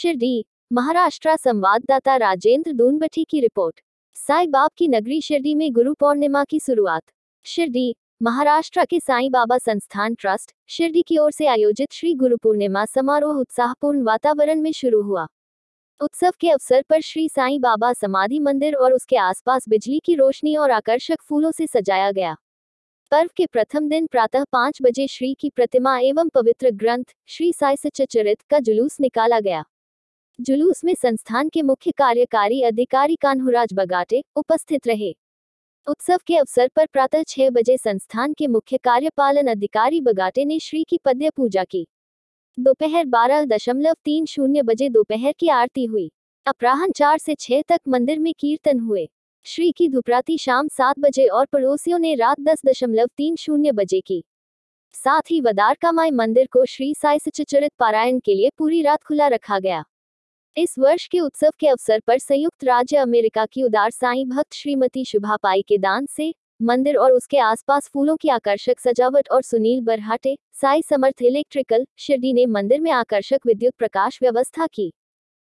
शिरडी महाराष्ट्र संवाददाता राजेंद्र दूनबठी की रिपोर्ट। साईं बाब की नगरी शिरडी में गुरु पूर्णिमा की शुरुआत। शिरडी, महाराष्ट्र के साईं बाबा संस्थान ट्रस्ट, शिरडी की ओर से आयोजित श्री गुरु पूर्णिमा समारोह उत्साहपूर्ण वातावरण में शुरू हुआ। उत्सव के अवसर पर श्री साईं बाबा समाधि मंदिर और उसके आसपास बिजली की रोशनी और आकर्षक फूलों से सजाया गया। पर्व के प्रथम दिन प्रातः पाँच बजे श्री की प्रतिमा एवं पवित्र ग्रंथ, श्री साई सच्चरित का जुलूस निकाला गया। जुलूस में संस्थान के मुख्य कार्यकारी अधिकारी कान्हुराज बगाटे उपस्थित रहे। उत्सव के अवसर पर प्रातः छह बजे संस्थान के मुख्य कार्यपालन अधिकारी बगाटे ने श्री की पद्य पूजा की। दोपहर बारह दशमलव तीन शून्य बजे दोपहर की आरती हुई। अपराहन चार से छह तक मंदिर में कीर्तन हुए। श्री की धुपराती शाम सात बजे और पड़ोसियों ने रात दस दशमलव तीन शून्य बजे की। साथ ही वदारका माई मंदिर को श्री साई सचरित पारायण के लिए पूरी रात खुला रखा गया। इस वर्ष के उत्सव के अवसर पर संयुक्त राज्य अमेरिका की उदार साई भक्त श्रीमती शुभा पाई के दान से मंदिर और उसके आसपास फूलों की आकर्षक सजावट और सुनील बरहाटे, साई समर्थ इलेक्ट्रिकल, शिरडी ने मंदिर में आकर्षक विद्युत प्रकाश व्यवस्था की।